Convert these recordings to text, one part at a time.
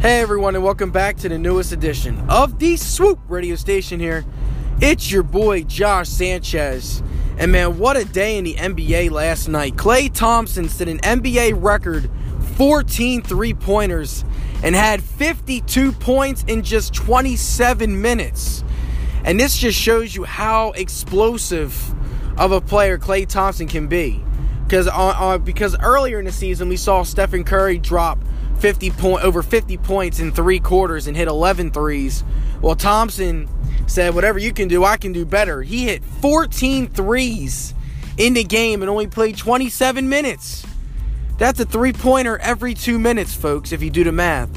Hey everyone, and welcome back to the newest edition of the Swoop radio station here. It's your boy Josh Sanchez. And man, what a day in the NBA last night. Klay Thompson set an NBA record 14 three pointers and had 52 points in just 27 minutes. And this just shows you how explosive of a player Klay Thompson can be. Because uh, uh, because earlier in the season we saw Stephen Curry drop 50 point over 50 points in three quarters and hit 11 threes. Well, Thompson said, "Whatever you can do, I can do better." He hit 14 threes in the game and only played 27 minutes. That's a three-pointer every 2 minutes, folks, if you do the math.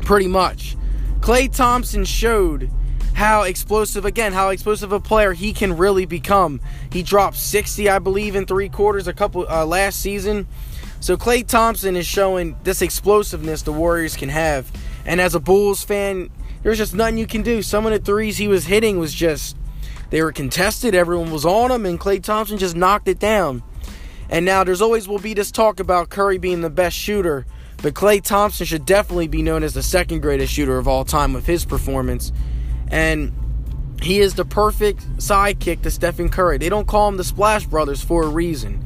Pretty much. Klay Thompson showed how explosive again how explosive a player he can really become he dropped 60 i believe in three quarters a couple uh, last season so Klay Thompson is showing this explosiveness the Warriors can have. And as a Bulls fan, there's just nothing you can do. Some of the threes he was hitting was just they were contested, everyone was on him, and Klay Thompson just knocked it down. And now there's always will be this talk about Curry being the best shooter, but Klay Thompson should definitely be known as the second greatest shooter of all time with his performance. And he is the perfect sidekick to Stephen Curry. They don't call him the Splash Brothers for a reason.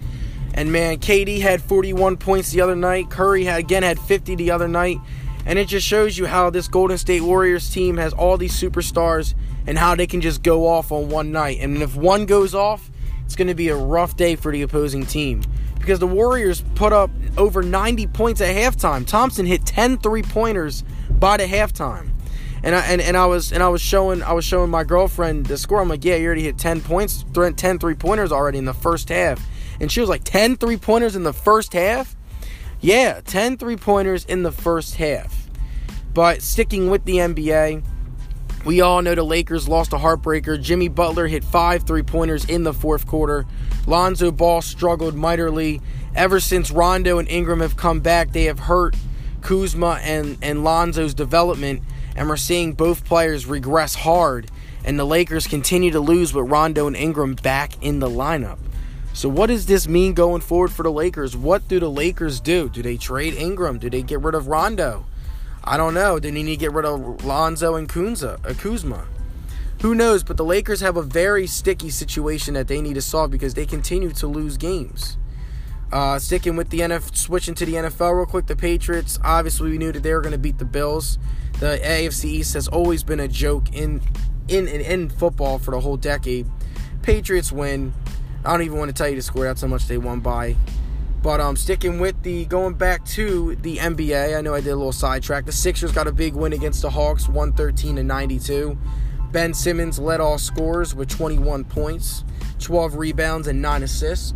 And man, KD had 41 points the other night. Curry had again had 50 the other night. And it just shows you how this Golden State Warriors team has all these superstars and how they can just go off on one night. And if one goes off, it's going to be a rough day for the opposing team. Because the Warriors put up over 90 points at halftime. Thompson hit 10 three-pointers by the halftime. And I and, and I was and I was showing I was showing my girlfriend the score. I'm like, yeah, you already hit 10 points, 10 three-pointers already in the first half and she was like 10 three pointers in the first half. Yeah, 10 three pointers in the first half. But sticking with the NBA, we all know the Lakers lost a heartbreaker. Jimmy Butler hit five three pointers in the fourth quarter. Lonzo Ball struggled mightily. Ever since Rondo and Ingram have come back, they have hurt Kuzma and, and Lonzo's development, and we're seeing both players regress hard. And the Lakers continue to lose with Rondo and Ingram back in the lineup. So, what does this mean going forward for the Lakers? What do the Lakers do? Do they trade Ingram? Do they get rid of Rondo? I don't know. Do they need to get rid of Lonzo and Kunza, uh, Kuzma? Who knows? But the Lakers have a very sticky situation that they need to solve because they continue to lose games. Uh, sticking with the NFL, switching to the NFL real quick. The Patriots, obviously, we knew that they were going to beat the Bills. The AFC East has always been a joke in in in, in football for the whole decade. Patriots win. I don't even want to tell you the score. That's how much they won by. But um, sticking with the going back to the NBA, I know I did a little sidetrack. The Sixers got a big win against the Hawks, 113 to 92. Ben Simmons led all scorers with 21 points, 12 rebounds, and 9 assists.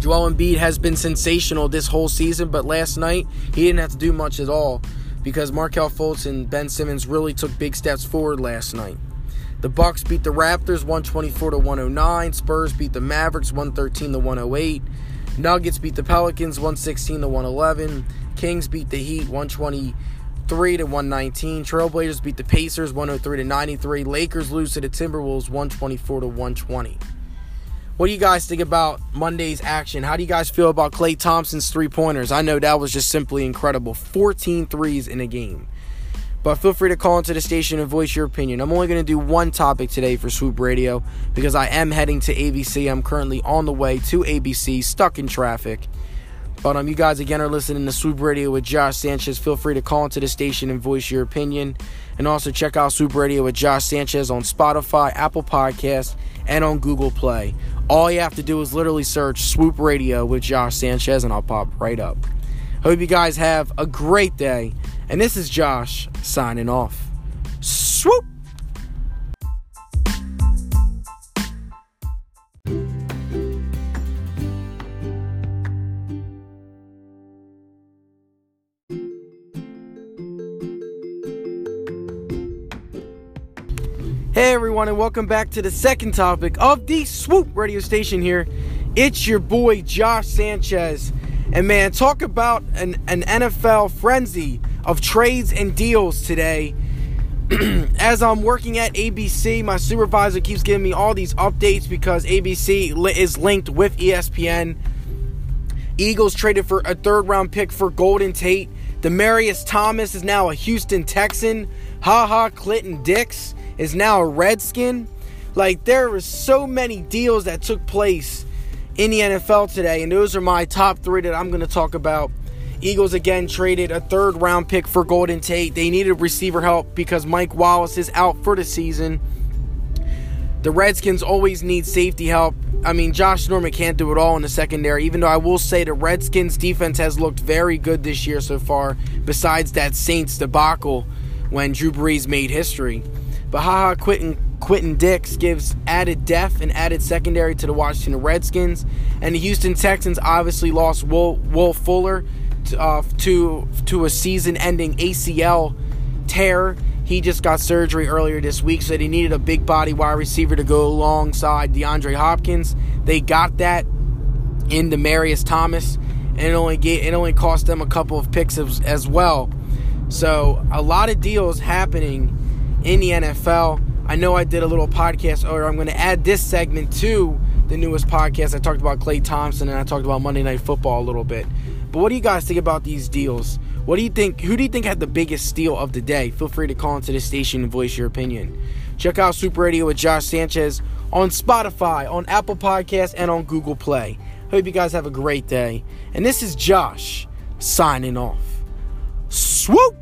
Joel Embiid has been sensational this whole season, but last night he didn't have to do much at all because Markelle Fultz and Ben Simmons really took big steps forward last night. The Bucks beat the Raptors 124 to 109. Spurs beat the Mavericks 113 to 108. Nuggets beat the Pelicans 116 to 111. Kings beat the Heat 123 to 119. Trailblazers beat the Pacers 103 to 93. Lakers lose to the Timberwolves 124 to 120. What do you guys think about Monday's action? How do you guys feel about Klay Thompson's three pointers? I know that was just simply incredible. 14 threes in a game. But feel free to call into the station and voice your opinion. I'm only going to do one topic today for Swoop Radio because I am heading to ABC. I'm currently on the way to ABC, stuck in traffic. But um, you guys again are listening to Swoop Radio with Josh Sanchez. Feel free to call into the station and voice your opinion. And also check out Swoop Radio with Josh Sanchez on Spotify, Apple Podcasts, and on Google Play. All you have to do is literally search Swoop Radio with Josh Sanchez, and I'll pop right up. Hope you guys have a great day. And this is Josh signing off. Swoop! Hey everyone, and welcome back to the second topic of the Swoop radio station here. It's your boy Josh Sanchez. And man, talk about an, an NFL frenzy of trades and deals today. As I'm working at ABC, my supervisor keeps giving me all these updates because ABC is linked with ESPN. Eagles traded for a third round pick for Golden Tate. Demaryius Thomas is now a Houston Texan. Ha Ha Clinton-Dix is now a Redskin. Like, there were so many deals that took place in the NFL today, and those are my top three that I'm going to talk about. Eagles again traded a third round pick for Golden Tate. They needed receiver help because Mike Wallace is out for the season. The Redskins always need safety help. I mean, Josh Norman can't do it all in the secondary, even though I will say the Redskins defense has looked very good this year so far, besides that Saints debacle when Drew Brees made history. But haha, Quentin, Quentin Dix gives added depth and added secondary to the Washington Redskins. And the Houston Texans obviously lost Will, Will Fuller uh, to, to a season ending ACL tear. He just got surgery earlier this week, so he needed a big body wide receiver to go alongside DeAndre Hopkins. They got that in Demaryius Thomas, and it only get, it only cost them a couple of picks as, as well. So a lot of deals happening in the NFL. I know I did a little podcast earlier. I'm going to add this segment to the newest podcast. I talked about Klay Thompson and I talked about Monday Night Football a little bit. But what do you guys think about these deals? What do you think? Who do you think had the biggest steal of the day? Feel free to call into the station and voice your opinion. Check out Swoop Radio with Josh Sanchez on Spotify, on Apple Podcasts, and on Google Play. Hope you guys have a great day. And this is Josh signing off. Swoop!